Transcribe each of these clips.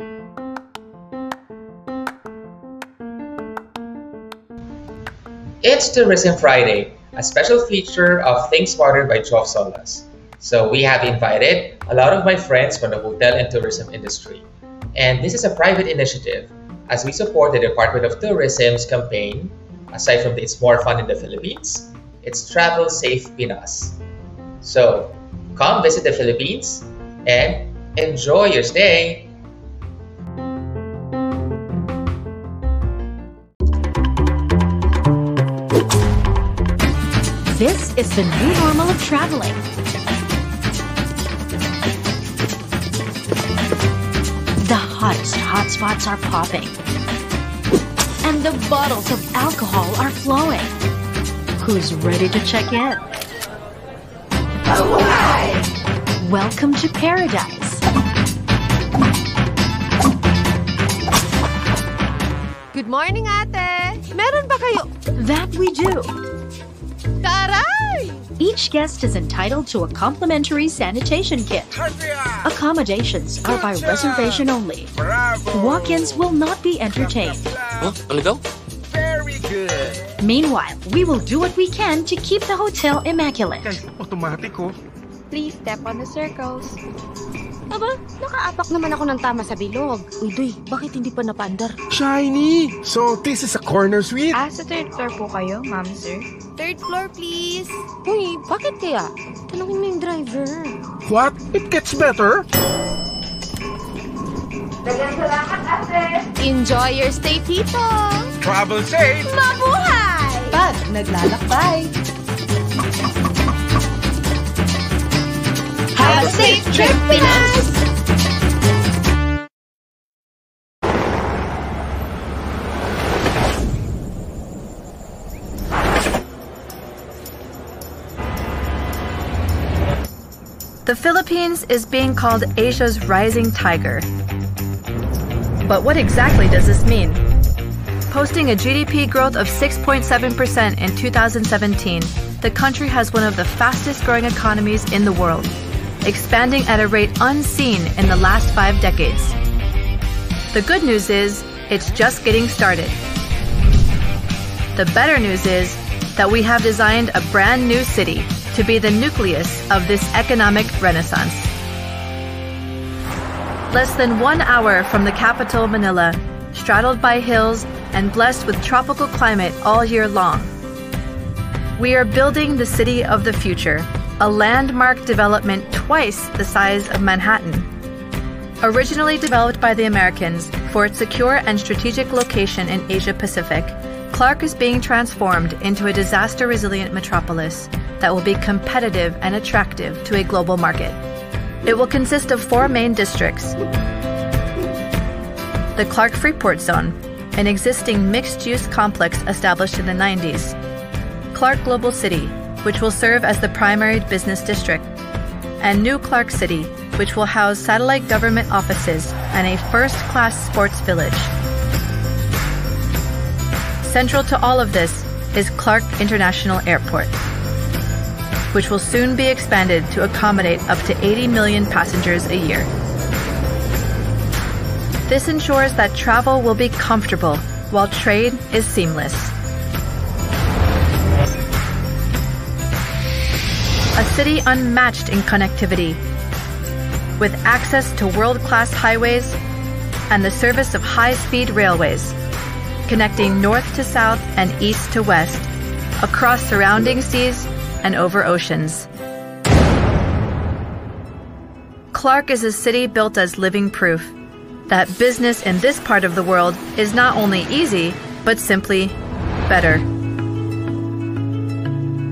It's Tourism Friday, a special feature of Things Smarter by Joff Solas. So we have invited a lot of my friends from the hotel and tourism industry. And this is a private initiative as we support the Department of Tourism's campaign, aside from the It's More Fun in the Philippines, it's Travel Safe Pinas. So come visit the Philippines and enjoy your stay. Is the new normal of traveling. The hottest hotspots are popping. And the bottles of alcohol are flowing. Who's ready to check in? Welcome to paradise. Good morning, ate! Meron ba kayo? That we do. Taray! Each guest is entitled to a complimentary sanitation kit. Accommodations are by reservation only. Walk-ins will not be entertained. Oh, talaga? Very good. Meanwhile, we will do what we can to keep the hotel immaculate. Please step on the circles. Aba, nakaapak naman ako ng tama sa bilog. Uy, Doy, bakit hindi pa napandar? Shiny! So, this is a corner suite? Ah, sa third floor po kayo, ma'am, sir? Third floor, please. Uy, bakit kaya? Tanungin mo yung driver. What? It gets better? Enjoy your stay, Tito! Travel safe! Mabuhay! Pag naglalakbay. Safe trip, Pinas! The Philippines is being called Asia's rising tiger. But what exactly does this mean? Posting a GDP growth of 6.7% in 2017, the country has one of the fastest growing economies in the world, expanding at a rate unseen in the last five decades. The good news is, it's just getting started. The better news is that we have designed a brand new city to be the nucleus of this economic renaissance. Less than one hour from the capital, Manila, straddled by hills and blessed with tropical climate all year long. We are building the city of the future, a landmark development twice the size of Manhattan. Originally developed by the Americans for its secure and strategic location in Asia Pacific, Clark is being transformed into a disaster resilient metropolis that will be competitive and attractive to a global market. It will consist of four main districts the Clark Freeport Zone, an existing mixed use complex established in the 90s, Clark Global City, which will serve as the primary business district, and New Clark City, which will house satellite government offices and a first class sports village. Central to all of this is Clark International Airport, which will soon be expanded to accommodate up to 80 million passengers a year. This ensures that travel will be comfortable while trade is seamless. City unmatched in connectivity, with access to world class highways and the service of high speed railways, connecting north to south and east to west, across surrounding seas and over oceans. Clark is a city built as living proof that business in this part of the world is not only easy, but simply better.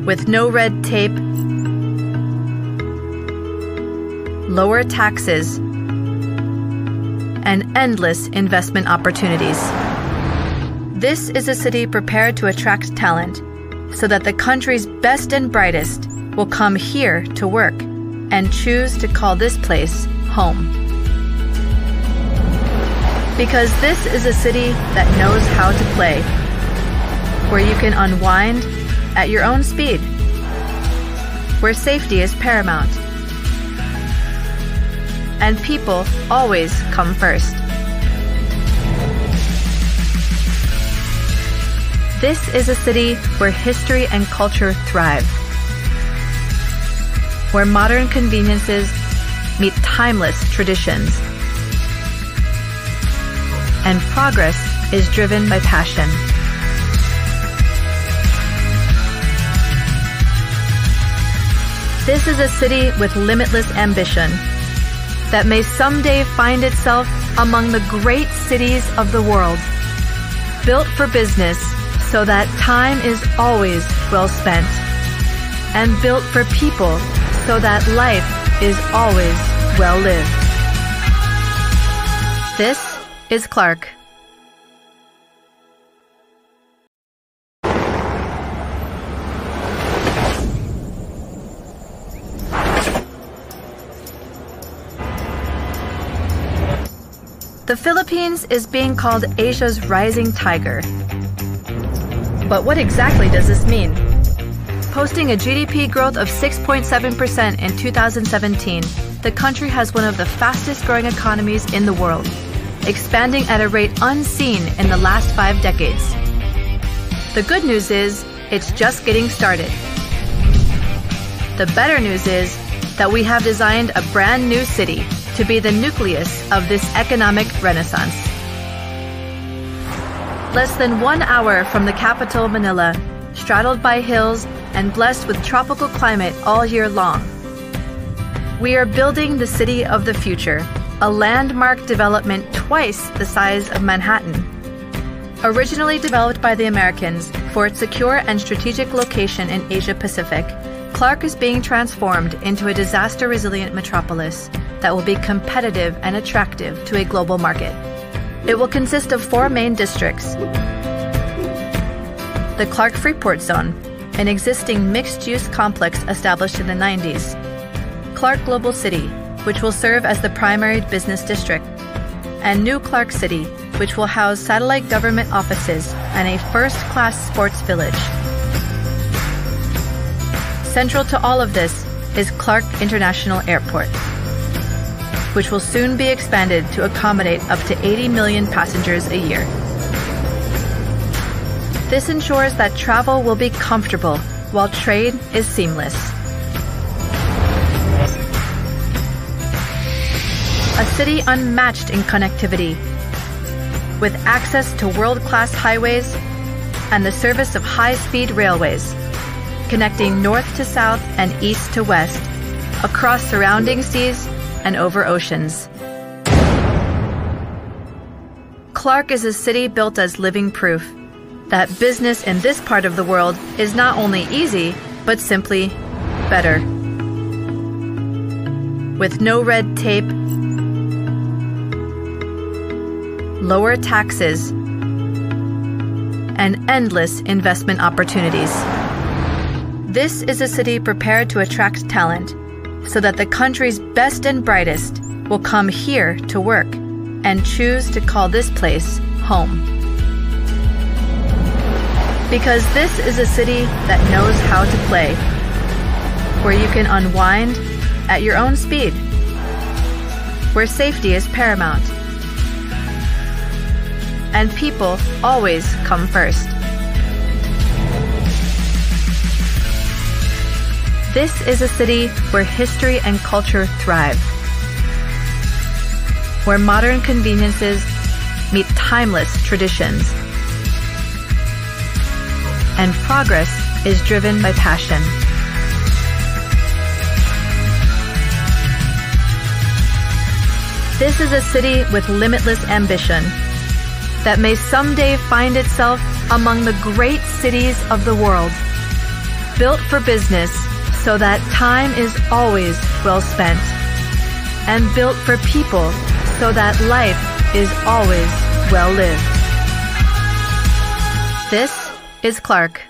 With no red tape, lower taxes, and endless investment opportunities. This is a city prepared to attract talent so that the country's best and brightest will come here to work and choose to call this place home. Because this is a city that knows how to play, where you can unwind at your own speed, where safety is paramount, and people always come first. This is a city where history and culture thrive, where modern conveniences meet timeless traditions, and progress is driven by passion. This is a city with limitless ambition that may someday find itself among the great cities of the world. Built for business so that time is always well spent. And built for people so that life is always well lived. This is Clark. The Philippines is being called Asia's rising tiger. But what exactly does this mean? Posting a GDP growth of 6.7% in 2017, the country has one of the fastest growing economies in the world, expanding at a rate unseen in the last five decades. The good news is, it's just getting started. The better news is that we have designed a brand new city to be the nucleus of this economic renaissance. Less than one hour from the capital, Manila, straddled by hills and blessed with tropical climate all year long. We are building the city of the future, a landmark development twice the size of Manhattan. Originally developed by the Americans for its secure and strategic location in Asia Pacific, Clark is being transformed into a disaster resilient metropolis that will be competitive and attractive to a global market. It will consist of four main districts the Clark Freeport Zone, an existing mixed use complex established in the 90s, Clark Global City, which will serve as the primary business district, and New Clark City, which will house satellite government offices and a first class sports village. Central to all of this is Clark International Airport which will soon be expanded to accommodate up to 80 million passengers a year. This ensures that travel will be comfortable while trade is seamless. A city unmatched in connectivity, with access to world class highways and the service of high speed railways, connecting north to south and east to west, across surrounding seas and over oceans. Clark is a city built as living proof that business in this part of the world is not only easy, but simply better. With no red tape, lower taxes, and endless investment opportunities. This is a city prepared to attract talent so that the country's best and brightest will come here to work and choose to call this place home. Because this is a city that knows how to play, where you can unwind at your own speed, where safety is paramount, and people always come first. This is a city where history and culture thrive, where modern conveniences meet timeless traditions, and progress is driven by passion. This is a city with limitless ambition that may someday find itself among the great cities of the world, built for business so that time is always well spent, and built for people so that life is always well lived. This is Clark.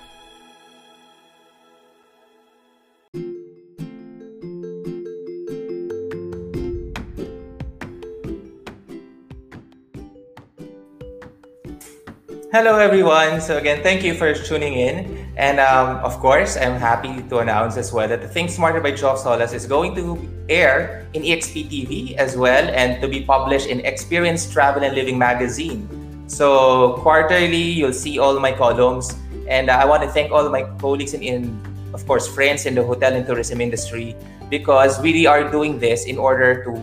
Hello, everyone. So, again, thank you for tuning in. And um, of course, I'm happy to announce as well that the Think Smarter by Joff Solas is going to air in EXP TV as well and to be published in Experience Travel and Living magazine So quarterly, you'll see all my columns. And uh, I want to thank all my colleagues and, in, of course, friends in the hotel and tourism industry because we are doing this in order to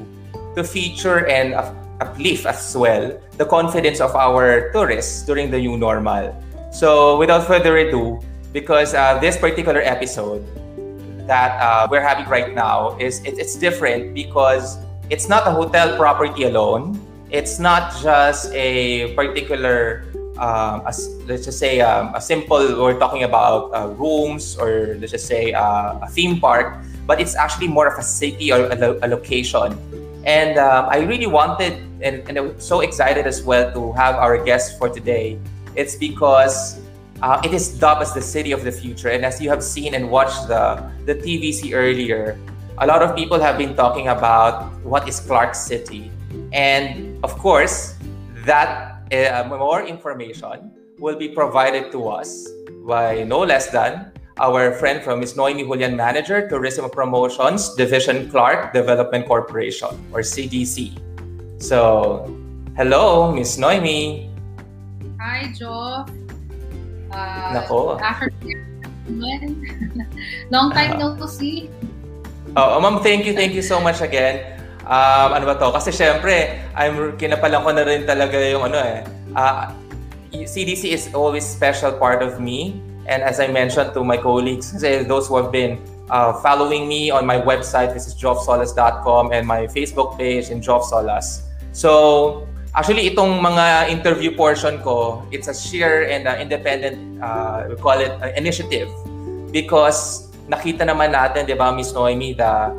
to feature and uplift as well the confidence of our tourists during the new normal. So without further ado, because uh, this particular episode that uh, we're having right now is it, it's different because it's not a hotel property alone. It's not just a particular, um, a, let's just say um, a simple, we're talking about uh, rooms or let's just say uh, a theme park, but it's actually more of a city or a, a location. And um, I really wanted, and, and I'm so excited as well to have our guest for today. It's because uh, it is dubbed as the city of the future. And as you have seen and watched the, the TVC earlier, a lot of people have been talking about what is Clark City. And of course, that uh, more information will be provided to us by no less than our friend from Ms. Noemi Julian Manager, Tourism Promotions, Division Clark Development Corporation, or CDC. So, hello, Ms. Noemi. Hi, Joe. Uh, Nako. After long time no see. Oh, ma'am, thank you, thank you so much again. Um, ano ba to? Kasi syempre, I'm kinapalan ko na rin talaga yung ano eh. Uh, CDC is always special part of me. And as I mentioned to my colleagues, those who have been uh, following me on my website, this is jobsolas.com and my Facebook page in Jobsolas. So, Actually, itong mga interview portion ko, it's a sheer and uh, independent, uh, we call it uh, initiative. Because nakita naman natin, di ba, Ms. Noemi, the,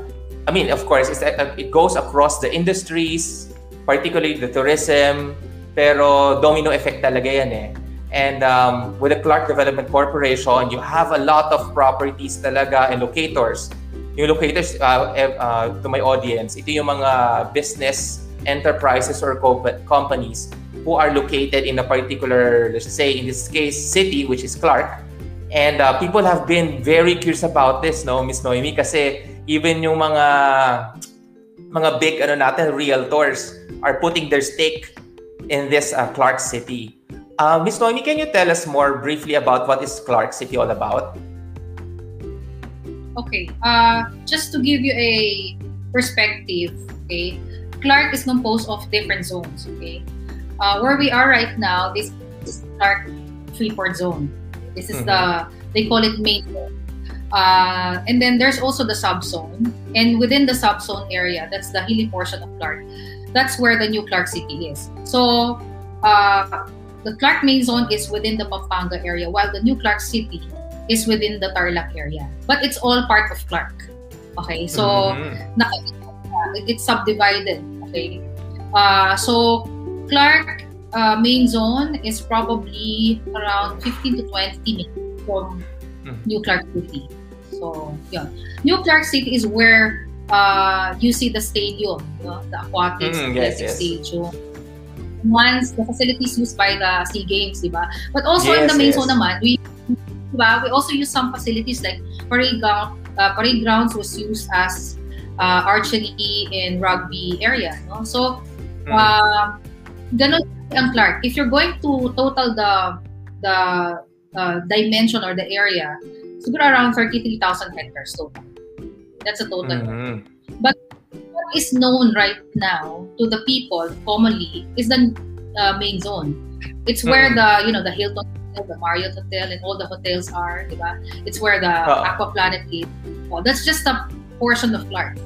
I mean, of course, it's, uh, it goes across the industries, particularly the tourism, pero domino effect talaga yan eh. And um, with the Clark Development Corporation, you have a lot of properties talaga and locators. Yung locators, uh, uh, to my audience, ito yung mga business enterprises or co- companies who are located in a particular, let's say in this case, city, which is Clark. And uh, people have been very curious about this, no, Miss Noemi, kasi even yung mga mga big ano natin, realtors are putting their stake in this uh, Clark City. Uh, Miss Noemi, can you tell us more briefly about what is Clark City all about? Okay, uh, just to give you a perspective, okay, Clark is composed of different zones. Okay, uh, where we are right now, this is Clark Freeport Zone. This is mm-hmm. the they call it main zone. Uh, and then there's also the subzone, and within the subzone area, that's the hilly portion of Clark. That's where the new Clark City is. So uh, the Clark main zone is within the Pampanga area, while the new Clark City is within the Tarlac area. But it's all part of Clark. Okay, so mm-hmm. it's subdivided Okay. Uh, so Clark uh, main zone is probably around 15 to 20 minutes from mm. New Clark City. So yeah, New Clark City is where uh, you see the stadium, you know, the aquatics, mm, yes, yes. stadium. Once the facilities used by the SEA Games, diba? But also yes, in the main yes. zone naman, we diba? we also use some facilities like parade ground. Uh, parade grounds was used as uh, archery and rugby area. No? So, hmm. uh, ganun ang Clark. If you're going to total the the uh, dimension or the area, siguro around 33,000 hectares total. That's a total. Mm-hmm. But what is known right now to the people commonly is the uh, main zone. It's where mm. the you know the Hilton Hotel, the Marriott Hotel, and all the hotels are, diba? It's where the Aqua Planet is. Oh, that's just a portion of Clark.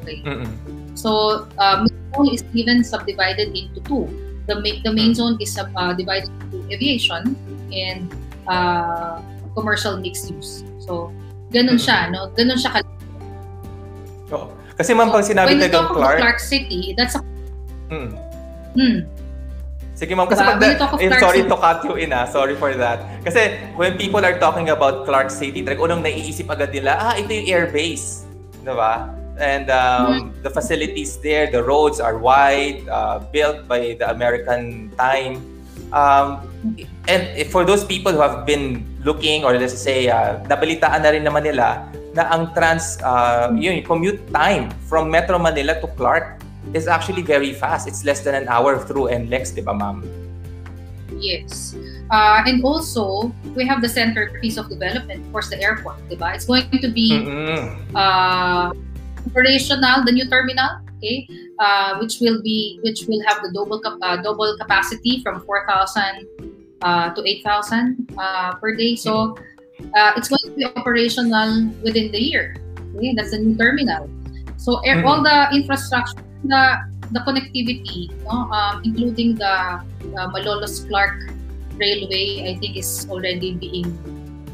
Okay. Mm-mm. So, uh, main zone is even subdivided into two. The, ma- the main mm. zone is uh, divided into aviation and uh, commercial mixed use. So, ganun siya, no? Ganun siya kal- Oh. Kasi ma'am, pag sinabi so, tayo Clark... Clark City, that's a... Hmm. Hmm. Sige ma'am, kasi diba? pag... eh, sorry City. to cut you in ah. Sorry for that. Kasi when people are talking about Clark City, talagang unang naiisip agad nila, ah, ito yung airbase. Diba? and um, the facilities there, the roads are wide, uh, built by the American time. Um, and for those people who have been looking or let's say uh, nabalitaan na rin naman nila na ang trans uh, yun, commute time from Metro Manila to Clark is actually very fast. It's less than an hour through NLEX, di ba ma'am? Yes. Uh, and also, we have the centerpiece of development, of course, the airport, diba? It's going to be Mm-mm. uh, operational, the new terminal, okay, uh, which will be which will have the double cap- uh, double capacity from 4,000 uh, to 8,000 uh, per day. So uh, it's going to be operational within the year. Okay, that's the new terminal. So air, Mhm. all the infrastructure, the the connectivity, no, um, including the uh, Malolos Clark Railway, I think is already being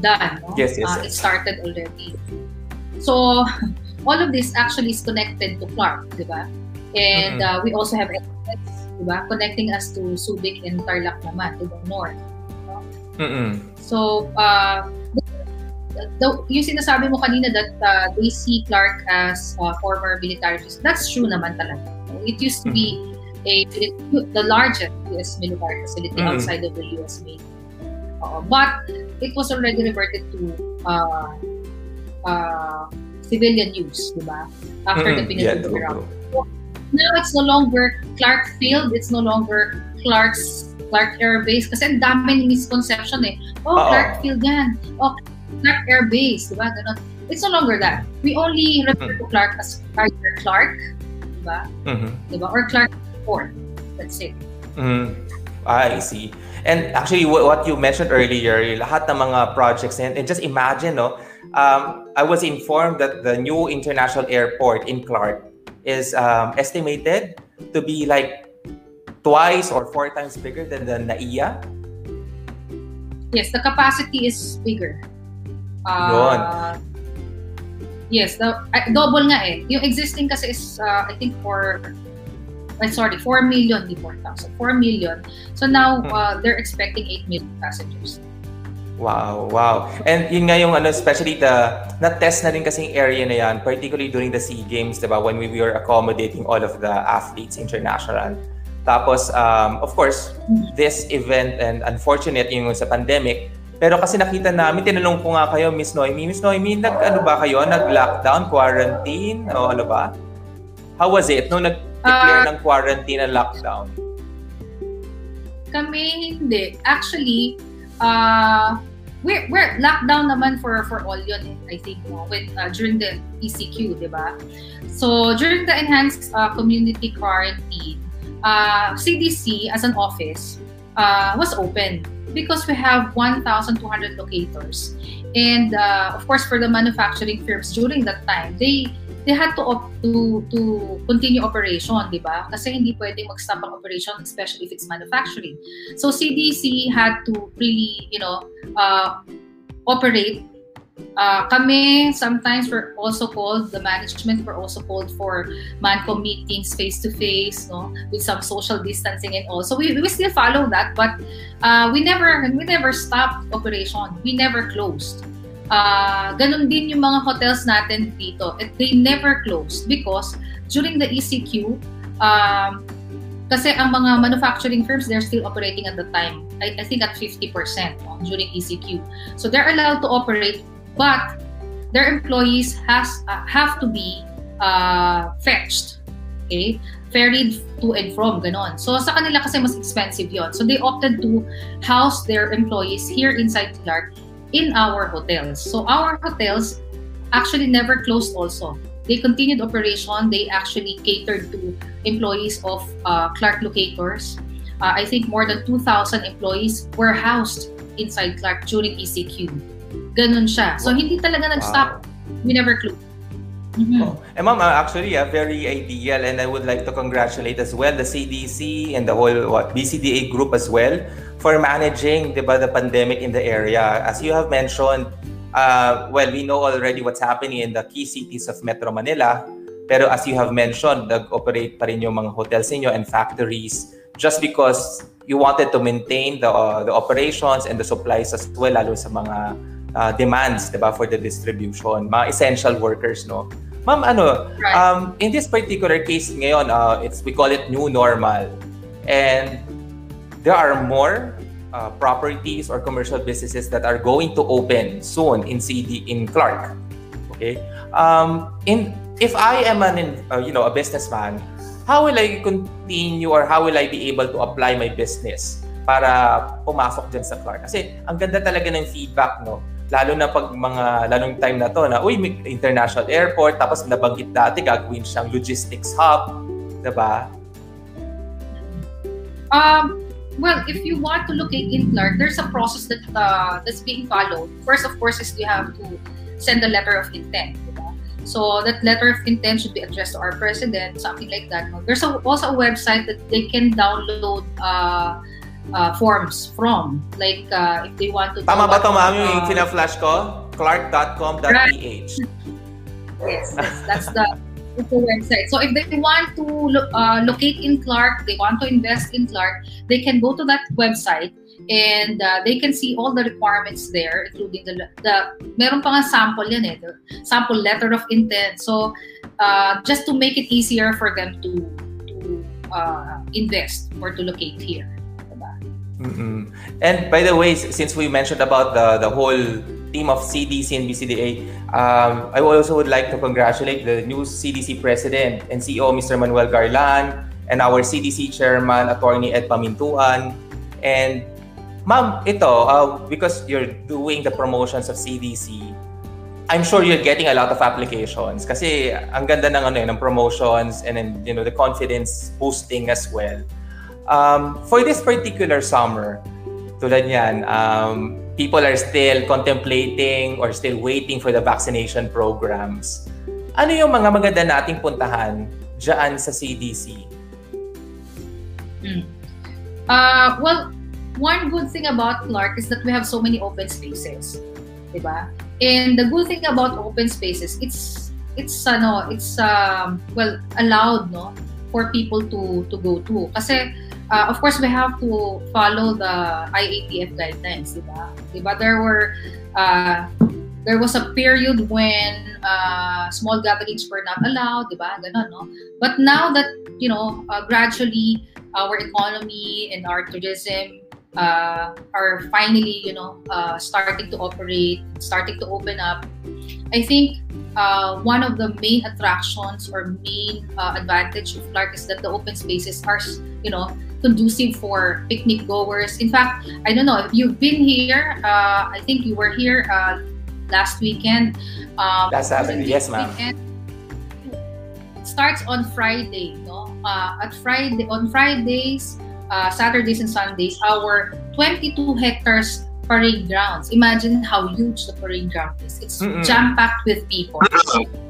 done. No? Yes, yes, Uh, It yes. started already. So all of this actually is connected to Clark, di ba? And Mhm. uh, we also have express, di ba? Connecting us to Subic and Tarlac naman, to the north. Mm-mm. So, uh, the, the, yung sinasabi mo kanina that uh, they see Clark as uh, former military that's true naman talaga. It used to be a the largest US military facility Mhm. outside of the US Navy. Uh, but it was already reverted to uh, uh, civilian use, di ba? After the Mm-mm. Yeah, Pinatubo true, round. Now it's no longer Clark Field, it's no longer Clark's Clark Air Base kasi ang dami ng misconception eh. Oh, Oo. Clark Field yan. Oh, Clark Air Base, di ba? Ganon. It's no longer that. We only refer to Clark as either Clark, di ba? Mhm. Di ba? Or Clark That's it. Mm. I see. And actually, wh- what you mentioned earlier, lahat ng mga projects, and, and just imagine, no, um, I was informed that the new international airport in Clark is um, estimated to be like twice or four times bigger than the NAIA. Yes, the capacity is bigger. Uh, Yes, the, uh, double nga eh. Yung existing kasi is, uh, I think, for, uh, sorry, 4 million, di 4,000. 4 million. So now, Hmm. uh, they're expecting 8 million passengers. Wow, wow. And yun nga yung ano, especially the, na-test na rin kasing area na yan, particularly during the SEA Games, di ba, when we were accommodating all of the athletes international. Tapos, um, of course, this event and unfortunate yung sa pandemic, pero kasi nakita namin, tinanong ko nga kayo, Miss Noemi, Miss Noemi, nag, ano ba kayo? Nag-lockdown, quarantine, o ano ba? How was it nung nag-declare Ah. ng quarantine and lockdown? Kami hindi. Actually, uh, we're, we're locked down naman for, for all yun I think, no? With, uh, during the ECQ, di ba? So, during the enhanced uh, community quarantine, uh, CDC as an office uh, was open because we have 1,200 locators. And uh, of course, for the manufacturing firms during that time, they they had to op- to to continue operation, di ba? Kasi hindi pwedeng mag-stop ang operation, especially if it's manufacturing. So CDC had to really, you know, uh, operate. Uh, kami, sometimes we're also called, the management were also called for MANCO meetings face-to-face, no, with some social distancing and all. So we, we still follow that, but uh, we never we never stopped operation. We never closed. Uh, ganun din yung mga hotels natin dito. They never closed because during the ECQ, um, kasi ang mga manufacturing firms, they're still operating at the time. I, I think at 50% no, during ECQ. So they're allowed to operate, but their employees has uh, have to be uh, fetched. Okay? Ferried to and from, ganon. So sa kanila kasi mas expensive yon. So they opted to house their employees here inside Clark in our hotels. So our hotels actually never closed also. They continued operation. They actually catered to employees of uh, Clark Locators. Uh, I think more than 2,000 employees were housed inside Clark during ECQ. Ganun siya. So hindi talaga nag-stop. We never closed. Mhm. Oh. And ma'am, uh, actually, uh, very ideal and I would like to congratulate as well the CDC and the whole what BCDA group as well for managing 'di ba, the pandemic in the area. As you have mentioned, uh, well, we know already what's happening in the key cities of Metro Manila. Pero as you have mentioned, nag-operate pa rin yung mga hotels ninyo and factories just because you wanted to maintain the uh, the operations and the supplies as well lalo sa mga uh, demands 'di ba for the distribution, mga essential workers no. Ma'am, ano, Right. um, in this particular case ngayon, uh, it's we call it new normal. And there are more uh, properties or commercial businesses that are going to open soon in CD in Clark. Okay? Um, in if I am an uh, you know, a businessman, how will I continue or how will I be able to apply my business para pumasok dyan sa Clark. Kasi ang ganda talaga ng feedback, no? Lalo na pag mga, lalong time na to na, uy, may international airport, tapos nabanggit dati, gagawin siyang logistics hub, diba? Um, well, if you want to locate in Clark, there's a process that uh, that's being followed. First, of course, is you have to send a letter of intent. Diba? So that letter of intent should be addressed to our president, something like that. There's a, also a website that they can download uh, uh, forms from. Like uh, if they want to. Tama ba ito, ma'am, yung uh, fina-flash ko? clark.com.ph. Yes, yes, that's the the website. So if they want to lo- uh, locate in Clark, they want to invest in Clark, they can go to that website and uh, they can see all the requirements there, including the the meron pa nga sample yan eh, the sample letter of intent. So uh, just to make it easier for them to to uh, invest or to locate here. Mm-mm. And by the way, since we mentioned about the the whole team of CDC and BCDA, um, I also would like to congratulate the new CDC president and CEO, Mr. Manuel Garland, and our CDC chairman, Attorney Ed Pamintuan. And ma'am, ito, uh, because you're doing the promotions of CDC, I'm sure you're getting a lot of applications kasi ang ganda ng ano eh, ng promotions and then you know the confidence boosting as well. Um, for this particular summer, tulad niyan, um, people are still contemplating or still waiting for the vaccination programs. Ano yung mga maganda nating puntahan dyan sa CDC? Mm. Uh, well, one good thing about Clark is that we have so many open spaces, diba? And the good thing about open spaces, it's it's ano, it's um, well allowed no for people to to go to. Kasi uh, of course we have to follow the IATF guidelines, diba? Diba there were uh, there was a period when uh, small gatherings were not allowed, diba? Ganon, no? But now that you know, uh, gradually our economy and our tourism uh, are finally, you know, uh, starting to operate, starting to open up. I think uh, one of the main attractions or main uh, advantage of Clark is that the open spaces are, you know, conducive for picnic goers. In fact, I don't know if you've been here. Uh, I think you were here uh, last weekend. Um, Last Saturday, yes, ma'am. weekend. Starts on Friday, no? Uh, at Friday, on Fridays, uh, Saturdays and Sundays, our 22 hectares parade grounds. Imagine how huge the parade ground is. It's Mm-mm. jam packed with people.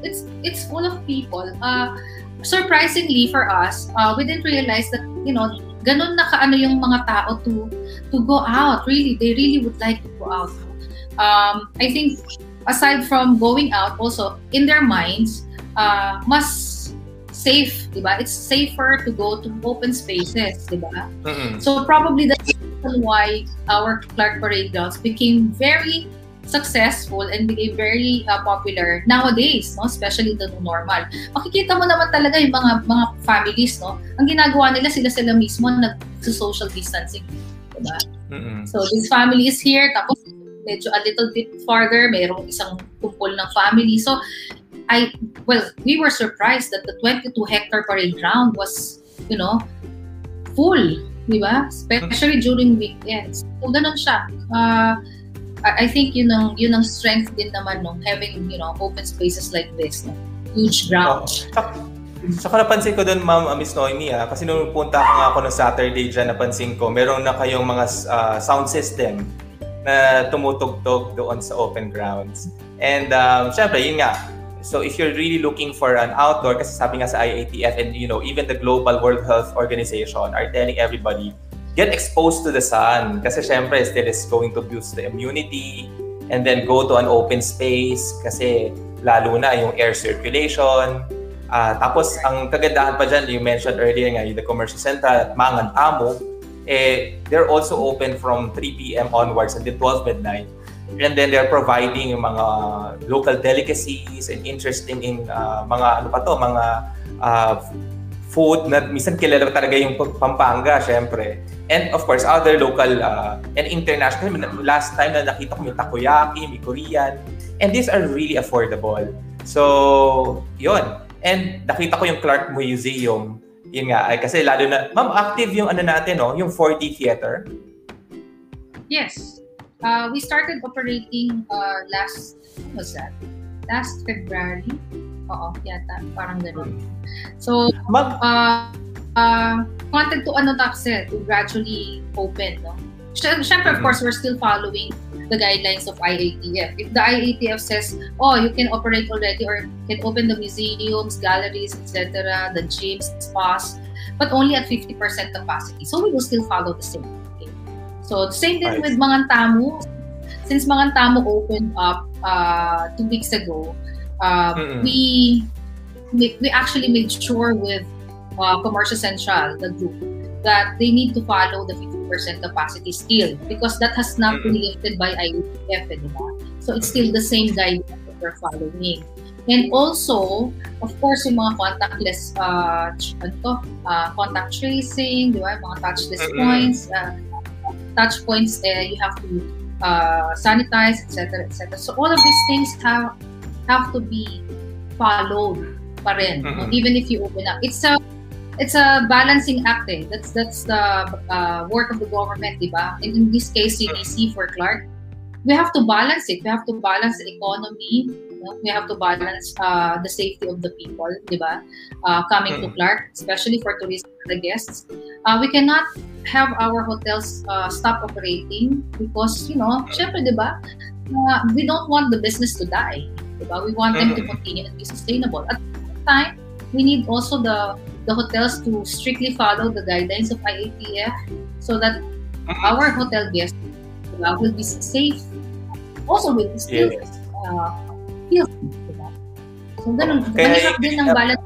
It's it's full of people. Uh, surprisingly for us, uh, we didn't realize that you know ganun na kaano yung mga tao to to go out. Really, they really would like to go out. Um, I think aside from going out, also in their minds, uh, mas safe, di ba? It's safer to go to open spaces, di ba? Mm-mm. So probably that's why our Clark Parade grounds became very successful and became very uh, popular nowadays, no? especially the new normal. Makikita mo naman talaga yung mga mga families, no? Ang ginagawa nila sila sila mismo nag-social distancing, diba? Mm-mm. So this family is here, tapos medyo a little bit farther, mayroong isang kumpol ng family. So I well, we were surprised that the 22 hectare parade ground was, you know, full, di ba? Especially during weekends. So ganun siya. Uh, I think yun ang yun ang strength din naman nung having, you know, open spaces like this, no? huge ground. Saka, saka napansin ko doon, Ma'am uh, Miss Noemi, ah, kasi nung punta ko nga ako ng Saturday dyan, napansin ko, meron na kayong mga ah, sound system na tumutugtog doon sa open grounds. And um, syempre, yun nga, so if you're really looking for an outdoor, kasi sabi nga sa IATF and you know, even the Global World Health Organization are telling everybody, get exposed to the sun. Kasi syempre, still is going to boost the immunity and then go to an open space kasi lalo na yung air circulation. Ah, tapos, ang kagandahan pa dyan, you mentioned earlier nga, yung the commercial center at Mangan Amo, eh, they're also open from 3 p.m. onwards until 12 midnight. And then they're providing yung mga local delicacies and interesting in ah, mga ano pa to, mga ah, food na minsan kilala talaga yung Pampanga, syempre. And of course, other local uh, and international. Last time na nakita ko may takoyaki, may Korean. And these are really affordable. So, yun. And nakita ko yung Clark Museum. yun nga, ay, kasi lalo na, ma'am, active yung ano natin, no? yung 4D theater. Yes. Uh, we started operating uh, last, was that? Last February. Oo, yata. Parang ganun. So, Ma'am, uh, uh, wanted to ano taxe to gradually open, no? Syempre, of Mhm. course, we're still following the guidelines of IATF. If the IATF says, oh, you can operate already or can open the museums, galleries, etc., the gyms, spas, but only at 50% capacity. So we will still follow the same. Okay? So the same Right. thing with Mangan Tamu. Since Mangan Tamu opened up uh, two weeks ago, uh, we, we actually made sure with uh, Commercial Central, the group, that they need to follow the 50% capacity still because that has not been lifted by IUF, anymore. So it's still the same guidelines that we're following. And also, of course, yung mga contactless uh, ano to, uh, contact tracing, di ba? Mga touchless points, uh, touch points, eh, you have to uh, sanitize, etc., etc. So all of these things have have to be followed pa rin, no? Mhm. even if you open up. It's a it's a balancing act eh. That's that's the uh, work of the government, di ba? And in this case, CDC for Clark, we have to balance it. We have to balance the economy. you know? We have to balance uh, the safety of the people, di ba? Uh, coming to Mhm. Clark, especially for tourism the guests. Uh, we cannot have our hotels uh, stop operating because, you know, syempre, di ba? Uh, we don't want the business to die. Di ba? We want them to Mhm. continue and be sustainable. At the same time, we need also the the hotels to strictly follow the guidelines of IATF so that our hotel guests uh, will be safe. Also will still Yes. uh, feel diba? So, ganun. Oo. Kaya din ang yung- balance.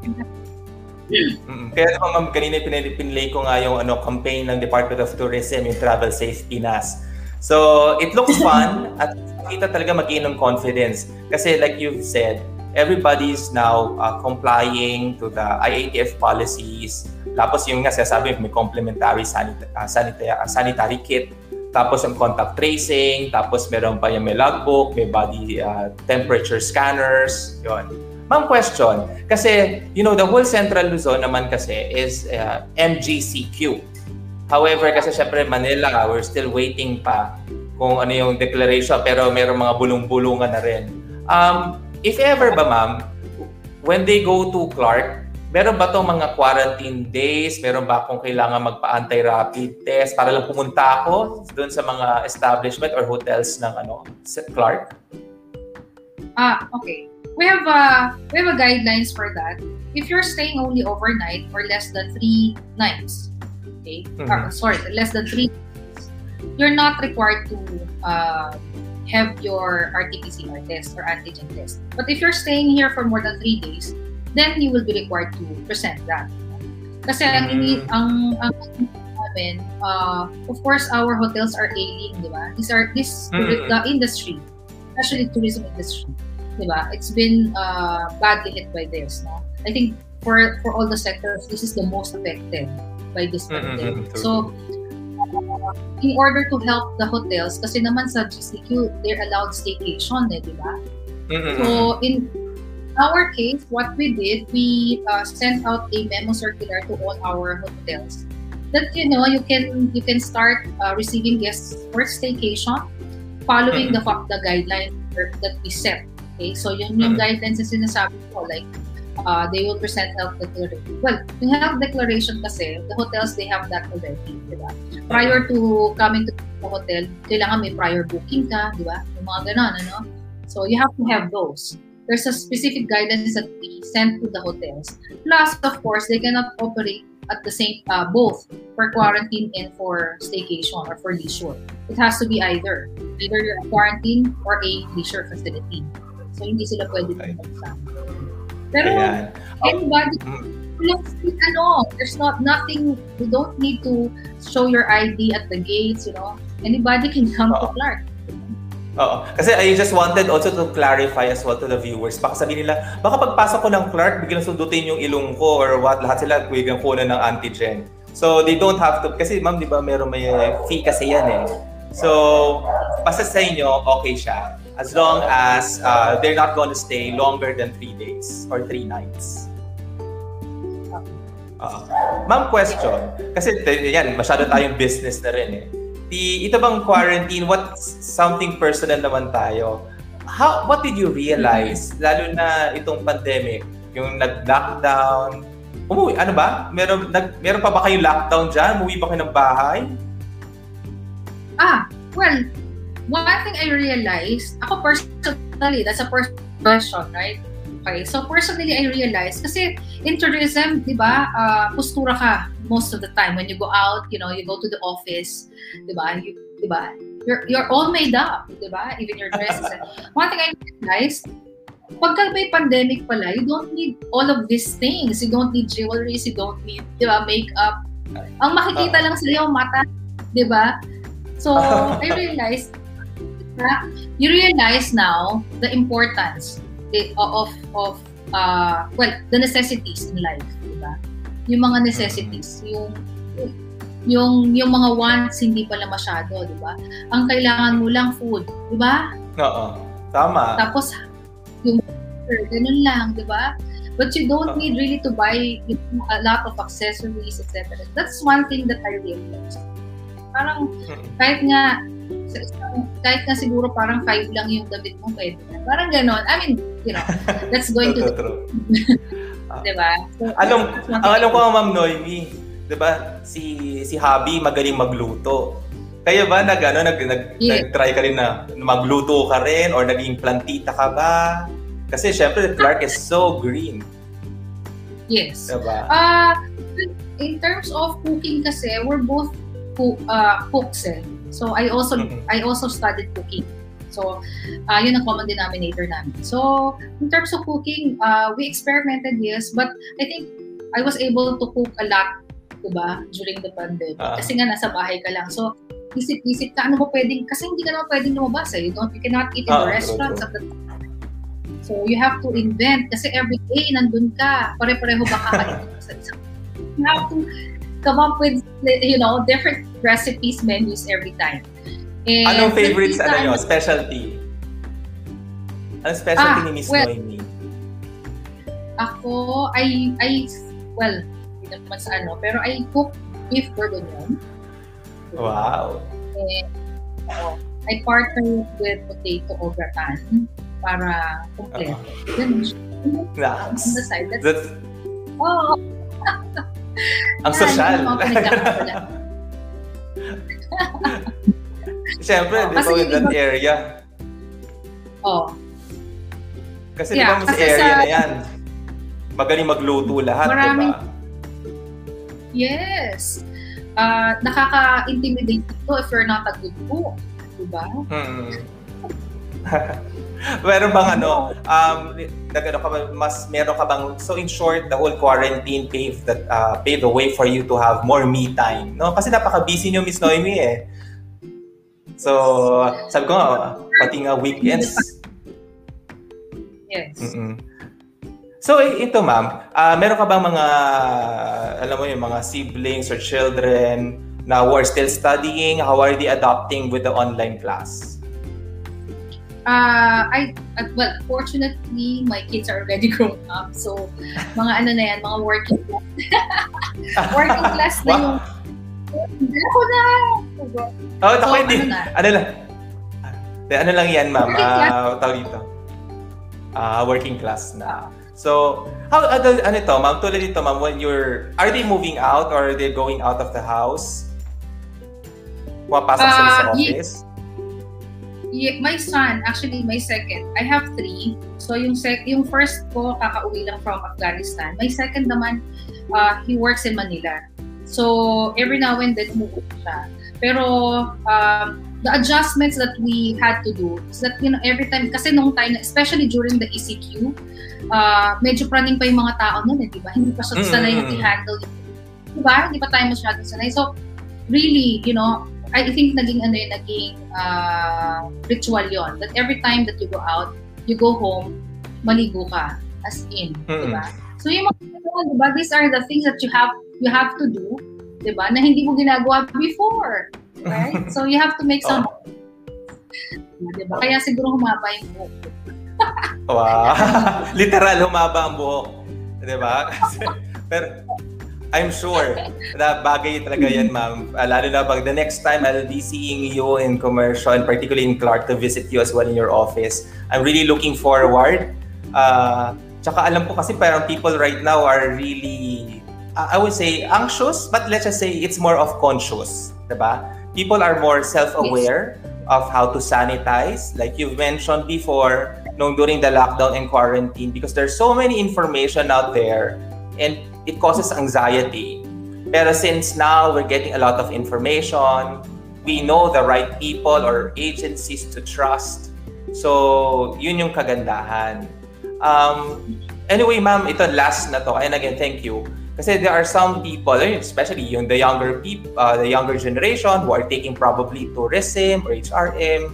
Mm, Kaya naman ma'am, kanina pinilay ko nga yung ano, campaign ng Department of Tourism, yung Travel Safe Pinas. So, it looks fun at kita talaga mag-inom confidence. Kasi like you've said, everybody's now uh, complying to the IATF policies. Tapos yung nga sinasabi, may complementary sanit- uh, sanitary, uh, sanitary kit. Tapos yung contact tracing. Tapos meron pa yung may logbook, may body uh, temperature scanners. Yun. Ma'am, question. Kasi, you know, the whole Central Luzon naman kasi is uh, MGCQ. However, kasi syempre Manila, we're still waiting pa kung ano yung declaration pero meron mga bulong-bulungan na rin. Um, if ever ba ma'am, when they go to Clark, meron ba tong mga quarantine days? Meron ba akong kailangan magpa-anti-rapid test para lang pumunta ako doon sa mga establishment or hotels ng ano, Clark? Ah, okay. We have a we have a guidelines for that. If you're staying only overnight or less than three nights, okay, Mhm. or, sorry, less than three, you're not required to uh, have your RT-PCR test or antigen test. But if you're staying here for more than three days, then you will be required to present that. Kasi ang ini Mm. ang ang namin, uh, of course, our hotels are ailing, di ba? These are this Mm. the industry, especially tourism industry, di ba? It's been uh, badly hit by this. No? I think for for all the sectors, this is the most affected by this Mm, mm, pandemic. mm, true. So, in order to help the hotels, kasi naman sa GCQ, they're allowed staycation, eh, di ba? Mm-mm. So in our case, what we did, we uh, sent out a memo circular to all our hotels that you know you can you can start uh, receiving guests for staycation following the fa- the guidelines that we set. Okay, so yun yung Mhm. guidelines na sinasabi ko like uh, they will present health declaration. Well, yung health declaration kasi, the hotels, they have that already, di ba? Prior to coming to the hotel, kailangan may prior booking ka, di ba? Yung mga ganon, ano? So, you have to have those. There's a specific guidance that we send to the hotels. Plus, of course, they cannot operate at the same, uh, both for quarantine and for staycation or for leisure. It has to be either. Either you're a quarantine or a leisure facility. So, hindi sila pwede Okay. magsama. Pero, Ayan. anybody Mm. Let's ano, there's not nothing, you don't need to show your ID at the gates, you know. Anybody can come to Oo. Clark. Oo. Kasi I just wanted also to clarify as well to the viewers. Baka sabihin nila, baka pagpasok ko ng Clark, biglang sundutin yung ilong ko or what, lahat sila biglang kunan ng antigen. So they don't have to, kasi ma'am, di ba meron may fee kasi yan eh. So, basta sa inyo, okay siya. As long as uh, they're not going to stay longer than three days or three nights. Uh, ma'am, question. Kasi yan, masyado tayong business na rin eh. Di, ito bang quarantine, what something personal naman tayo. How, what did you realize, lalo na itong pandemic, yung nag-lockdown, umuwi, ano ba? Meron, nag, meron pa ba kayong lockdown dyan? Umuwi ba kayo ng bahay? Ah, well, one thing I realized, ako personally, that's a personal question, right? Okay, so personally, I realized, kasi in tourism, di ba, uh, postura ka most of the time. When you go out, you know, you go to the office, di ba, you, di ba, you're, you're all made up, di ba? Even your dress. One thing I realized, pagka may pandemic pala, you don't need all of these things. You don't need jewelry, you don't need, di ba, makeup. Ang makikita lang sa iyo, mata, di ba? So, I realized, you realize now the importance of of uh, well the necessities in life di ba? Yung mga necessities yung yung yung mga wants hindi pala masyado di ba? Ang kailangan mo lang food di ba? Oo. Tama. Tapos yung ganun lang di ba? But you don't need really to buy a lot of accessories etc that's one thing that I realized. Parang kahit nga kahit nga siguro parang five lang yung damit mo, pwede na. Parang ganon. I mean, you know, that's going to... True, diba? So, alam, ang alam ko, Ma'am Noemi, diba, si, si Habi magaling magluto. Kaya ba nag, ano, nag, nag, yeah. nag-try ka rin na magluto ka rin or naging plantita ka ba? Kasi syempre, Clark is so green. Yes. Diba? Uh, in terms of cooking kasi, we're both cook, uh, cooks eh. So I also mm-hmm. I also studied cooking. So uh, yun ang common denominator namin. So in terms of cooking, uh, we experimented yes, but I think I was able to cook a lot, 'di ba, during the pandemic. Uh-huh. Kasi nga nasa bahay ka lang. So isip-isip ka ano mo pwedeng kasi hindi ka naman pwedeng lumabas eh. You don't you cannot eat in uh-huh. the restaurants at the So you have to invent kasi every day nandun ka. Pare-pareho ba kakain sa isang You have to come up with you know different recipes menus every time. And Anong favorites ano nyo? Specialty? Anong specialty ah, ni Miss well, Noemi? Ako, I, I, well, hindi naman sa ano, pero I cook beef bourguignon. Wow. And, oh, I partner with potato au gratin para kompleto. Uh-huh. Nice. On the side. That's, That's, oh, ang sosyal. Siyempre, oh, di ba, in that area? Oh. Kasi yeah, di ba, sa area sa, na yan, magaling magluto lahat, maraming, di ba? Yes. Uh, nakaka-intimidate ito if you're not a good cook. Di ba? Hmm. meron bang ano, um, nagano ka mas meron ka bang, so in short, the whole quarantine paved, that, uh, paved the way for you to have more me time, no? Kasi napaka-busy niyo, Miss Noemi, eh. So, sabi ko nga, pati nga weekends. Yes. Mm-mm. So, ito ma'am, uh, meron ka bang mga, alam mo yung mga siblings or children na who are still studying? How are they adopting with the online class? Uh, I, uh, well, fortunately, my kids are already grown up. So, mga ano na yan, mga working class. working class na yung... Ako na! Oh, so, hindi. Ano, na? ano lang? Ano lang yan, ma'am? Uh, tawag dito. Uh, working class na. So, how, ano, ano ito, ma'am? Tulad dito, ma'am, when you're, are they moving out or are they going out of the house? Pumapasok uh, sila sa office? yeah, my son, actually my second, I have three. So yung sec yung first ko kakauwi lang from Afghanistan. My second naman, uh, he works in Manila. So every now and then umuwi siya. Pero um, the adjustments that we had to do is that you know every time kasi nung time especially during the ECQ uh, medyo praning pa yung mga tao noon eh, di ba? Hindi pa siya sanay mm. i-handle. Di ba? Hindi pa tayo masyado sanay. So really, you know, I think naging ano yun, naging uh, ritual yon that every time that you go out, you go home, maligo ka, as in, mm-hmm. di ba? So yung mga di ba, these are the things that you have you have to do, di ba, na hindi mo ginagawa before, right? so you have to make some, oh. di ba? Kaya siguro humaba yung buhok. wow. Literal, humaba ang buhok. Di ba? pero, I'm sure na bagay talaga yan, ma'am. Uh, lalo na pag the next time I'll be seeing you in commercial, and particularly in Clark, to visit you as well in your office. I'm really looking forward. Uh, tsaka alam ko kasi parang people right now are really, uh, I would say, anxious, but let's just say it's more of conscious. Diba? People are more self-aware of how to sanitize. Like you've mentioned before, nung during the lockdown and quarantine, because there's so many information out there and it causes anxiety. Pero since now we're getting a lot of information, we know the right people or agencies to trust. So, yun yung kagandahan. Um, anyway, ma'am, ito last na to. And again, thank you. Kasi there are some people, eh, especially yung the younger people, uh, the younger generation who are taking probably tourism or HRM.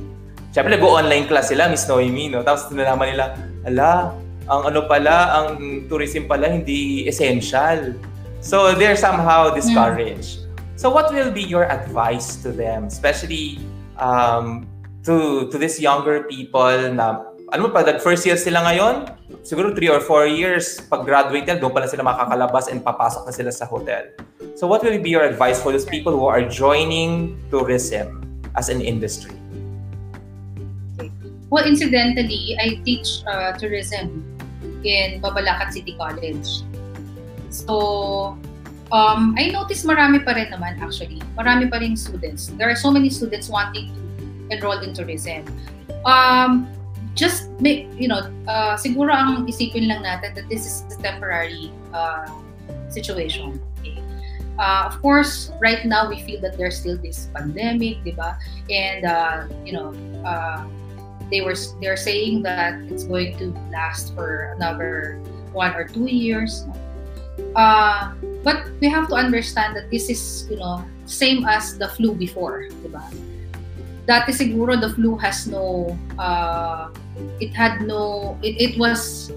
Siyempre, go-online class sila, Miss Noemi, no? Tapos nalaman nila, ala, ang ano pala, ang tourism pala hindi essential. So they're somehow discouraged. Mm. So what will be your advice to them, especially um, to to these younger people na ano pa, first year sila ngayon, siguro 3 or 4 years, pag-graduate nila, doon pa na sila makakalabas and papasok na sila sa hotel. So what will be your advice for those people who are joining tourism as an industry? Well, incidentally, I teach uh, tourism in Babalacat City College. So, um, I noticed marami pa rin naman actually. Marami pa rin students. There are so many students wanting to enroll in tourism. Um, just, make, you know, uh, siguro ang isipin lang natin that this is a temporary uh, situation. Uh, of course, right now we feel that there's still this pandemic, di ba? And, uh, you know, uh, they were they're saying that it's going to last for another one or two years. Uh, but we have to understand that this is, you know, same as the flu before, diba? Dati siguro the flu has no, uh, it had no, it, it was,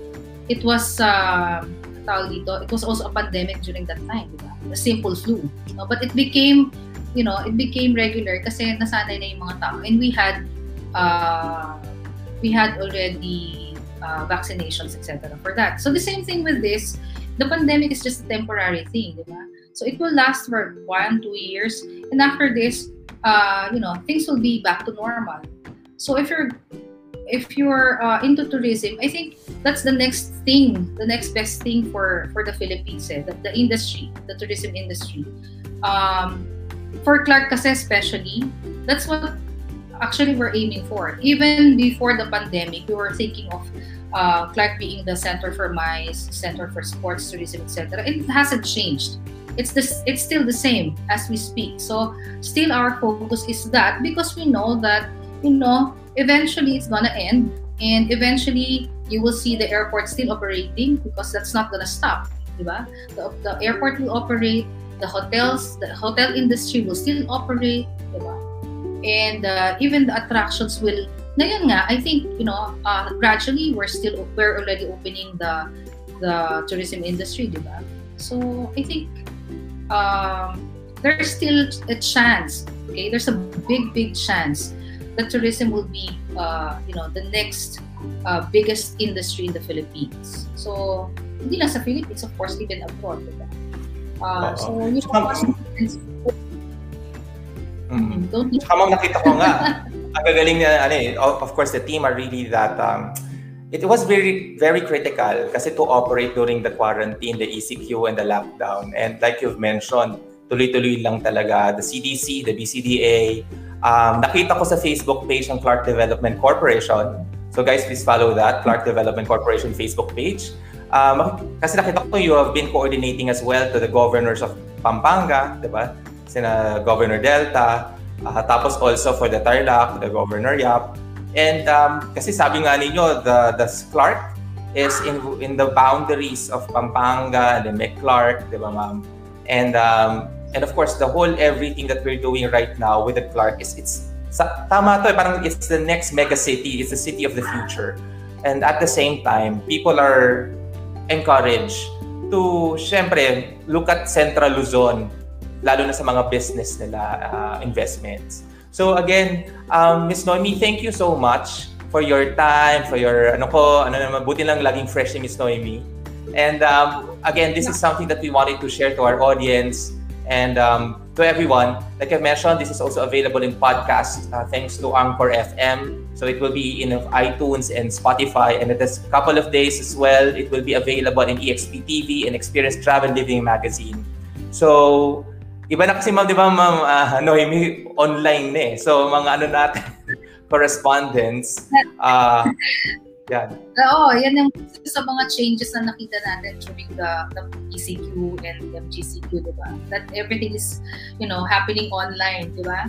it was, uh, dito, it was also a pandemic during that time, diba? The simple flu. You know? But it became, you know, it became regular kasi nasanay na yung mga tao. And we had uh, we had already uh, vaccinations, etc. for that. So the same thing with this, the pandemic is just a temporary thing, diba? So it will last for one, two years, and after this, uh, you know, things will be back to normal. So if you're if you're uh, into tourism, I think that's the next thing, the next best thing for for the Philippines, eh, the, the industry, the tourism industry. Um, for Clark kasi especially, that's what actually we're aiming for. Even before the pandemic, we were thinking of uh, Clark being the center for MICE, center for sports, tourism, etc. It hasn't changed. It's this. It's still the same as we speak. So still our focus is that because we know that you know eventually it's gonna end, and eventually you will see the airport still operating because that's not gonna stop. Diba? The, the airport will operate. The hotels, the hotel industry will still operate. Diba? And uh, even the attractions will ngayon nga I think you know uh, gradually we're still we're already opening the the tourism industry diba so I think um, there's still a chance okay? There's a big big chance that tourism will be uh, you know the next uh, biggest industry in the Philippines. So hindi lang sa Philippines of course even abroad diba uh, so you know, Mm-hmm. Don't Saka ma'am, nakita ko nga, ang gagaling na, ano eh, of course, the team are really that, um, it was very, very critical kasi to operate during the quarantine, the ECQ, and the lockdown. And like you've mentioned, tuloy-tuloy lang talaga, the CDC, the BCDA, um, nakita ko sa Facebook page ng Clark Development Corporation. So guys, please follow that, Clark Development Corporation Facebook page. Um, kasi nakita ko you have been coordinating as well to the governors of Pampanga, di ba? Sina Governor Delta, uh, tapos also for the Tarlac, the Governor Yap. And um, kasi sabi nga ninyo, the, the Clark is in in the boundaries of Pampanga the McClark, di ba ma'am? And um, and of course, the whole everything that we're doing right now with the Clark is it's sa, tama to, eh, parang it's the next mega city, it's the city of the future. And at the same time, people are encouraged to, syempre, look at Central Luzon lalo na sa mga business nila uh, investments. So again, um, Ms. Noemi, thank you so much for your time, for your ano ko, ano naman, buti lang laging fresh si Ms. Noemi. And um, again, this is something that we wanted to share to our audience and um, to everyone. Like I mentioned, this is also available in podcast uh, thanks to Anchor FM. So it will be in iTunes and Spotify. And in a couple of days as well, it will be available in EXP TV and Experience Travel Living Magazine. So, iba na kasi ma'am, di ba ma'am, uh, Noemi, online na eh. So, mga ano natin, correspondence, uh, yan. Oo, yan yung sa mga changes na nakita natin during the, the ECQ and the MGCQ, di ba? That everything is, you know, happening online, di ba?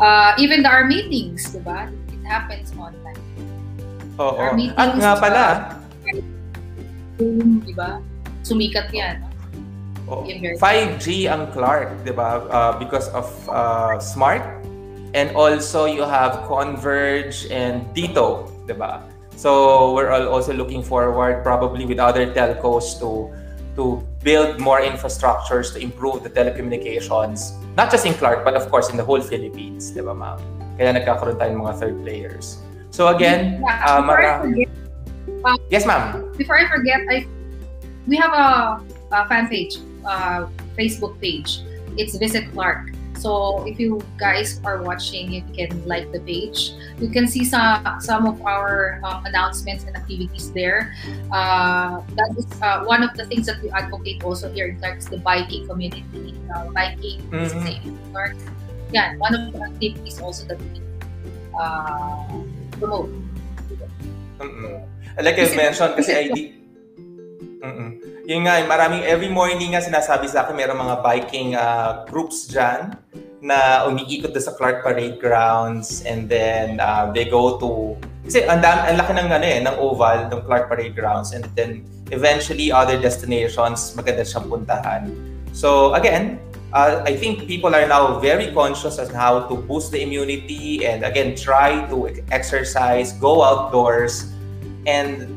Uh, even the, our meetings, di ba? It happens online. Oo. Our meetings, At nga pala, Zoom, di ba? Sumikat yan. Oo. Yan very- 5G ang Clark, di ba? Uh, because of uh, Smart. And also, you have Converge and Dito, di ba? So, we're all also looking forward, probably with other telcos, to to build more infrastructures to improve the telecommunications. Not just in Clark, but of course in the whole Philippines, di ba ma'am? Kaya nagkakaroon tayo ng mga third players. So again, Yeah, uh, mara- forget, Yes, ma'am. before I forget, I we have a, a fan page, uh, Facebook page. It's Visit Clark. So if you guys are watching, you can like the page. You can see some some of our um, announcements and activities there. Uh, that is uh, one of the things that we advocate also here in Clark is the biking community. Uh, biking is Mhm. safe in Clark. Yeah, one of the activities also that we uh, promote. Mm-mm. Like I mentioned, kasi I. Mm-mm. Yun nga, maraming every morning nga sinasabi sa akin, mayroong mga biking uh, groups dyan na umiikot sa Clark Parade Grounds and then uh, they go to... Kasi ang, dam, ang laki ng, ano, eh, ng oval, ng Clark Parade Grounds and then eventually other destinations maganda siyang puntahan. So again, uh, I think people are now very conscious on how to boost the immunity and again try to exercise, go outdoors, and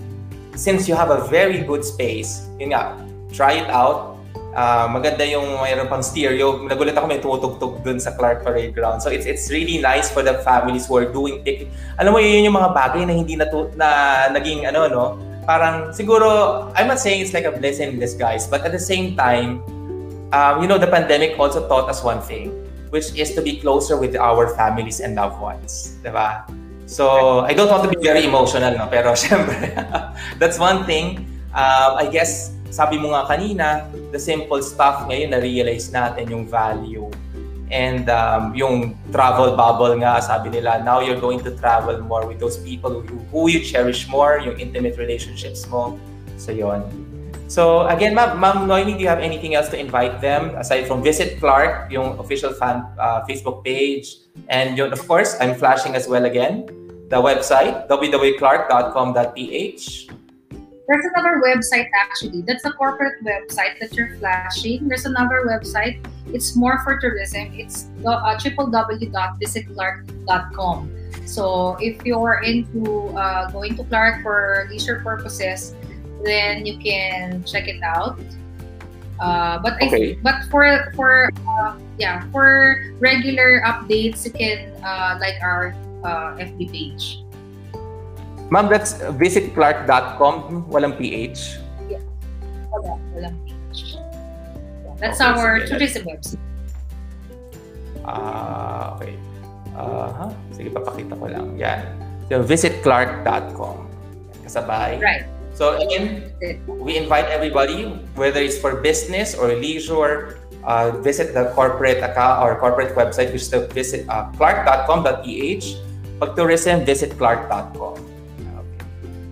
since you have a very good space, yun nga, try it out. Uh, maganda yung mayroon pang stereo. Nagulat ako may tumutugtog dun sa Clark Parade Ground. So it's it's really nice for the families who are doing picnic. Alam mo, yun yung mga bagay na hindi na, na naging ano, no? Parang siguro, I'm not saying it's like a blessing in disguise, but at the same time, um, you know, the pandemic also taught us one thing, which is to be closer with our families and loved ones. Diba? So, I don't want to be very emotional, no? pero syempre, that's one thing. Um, I guess, sabi mo nga kanina, the simple stuff ngayon na-realize natin yung value. And um, yung travel bubble nga, sabi nila, now you're going to travel more with those people who, who you cherish more, yung intimate relationships mo. So, yon. So, again, ma'am, ma'am Noemi, do you have anything else to invite them aside from Visit Clark, yung official fan uh, Facebook page? And of course, I'm flashing as well again, the website, www.clark.com.ph. There's another website actually. That's a corporate website that you're flashing. There's another website. It's more for tourism. It's uh, www.visitclark.com. So if you're into uh, going to Clark for leisure purposes, then you can check it out. Uh, but Okay. I, but for for uh, yeah for regular updates, you can uh, like our uh, FB page. Ma'am, that's visitclark.com, walang PH. Wala, walang page. That's Okay, our sige. tourism website. Ah, okay. Ah, sige, papakita ko lang. Yan. So, visitclark.com. Kasabay. Right. So, again, we invite everybody, whether it's for business or leisure, uh, visit the corporate account or corporate website, which is visit uh. Pag tourism, visit clark.com.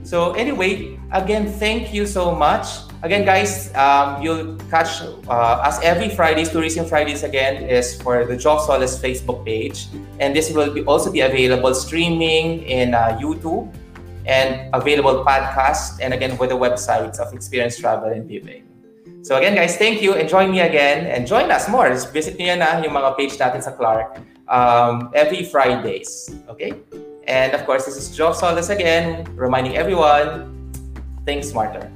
So anyway, again, thank you so much. Again, guys, um, you'll catch uh, us every Fridays. Tourism Fridays again is for the Job Solace Facebook page, and this will be also be available streaming in uh, YouTube and available podcast, and again with the websites of Experience Travel and Living. So again, guys, thank you and join me again and join us more. Just visit niyo na yung mga page natin sa Clark um, every Fridays. Okay? And of course, this is Joe Solis again, reminding everyone, think smarter.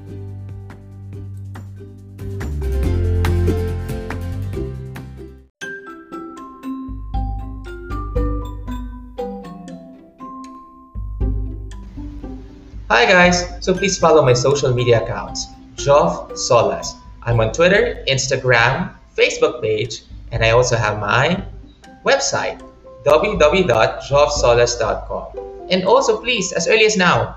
Hi guys! So please follow my social media accounts. Joff Solas. I'm on Twitter, Instagram, Facebook page, and I also have my website, www.joffsolas.com. And also, please, as early as now,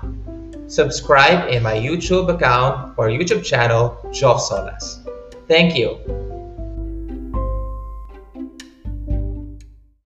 subscribe in my YouTube account or YouTube channel, Joff Solas. Thank you.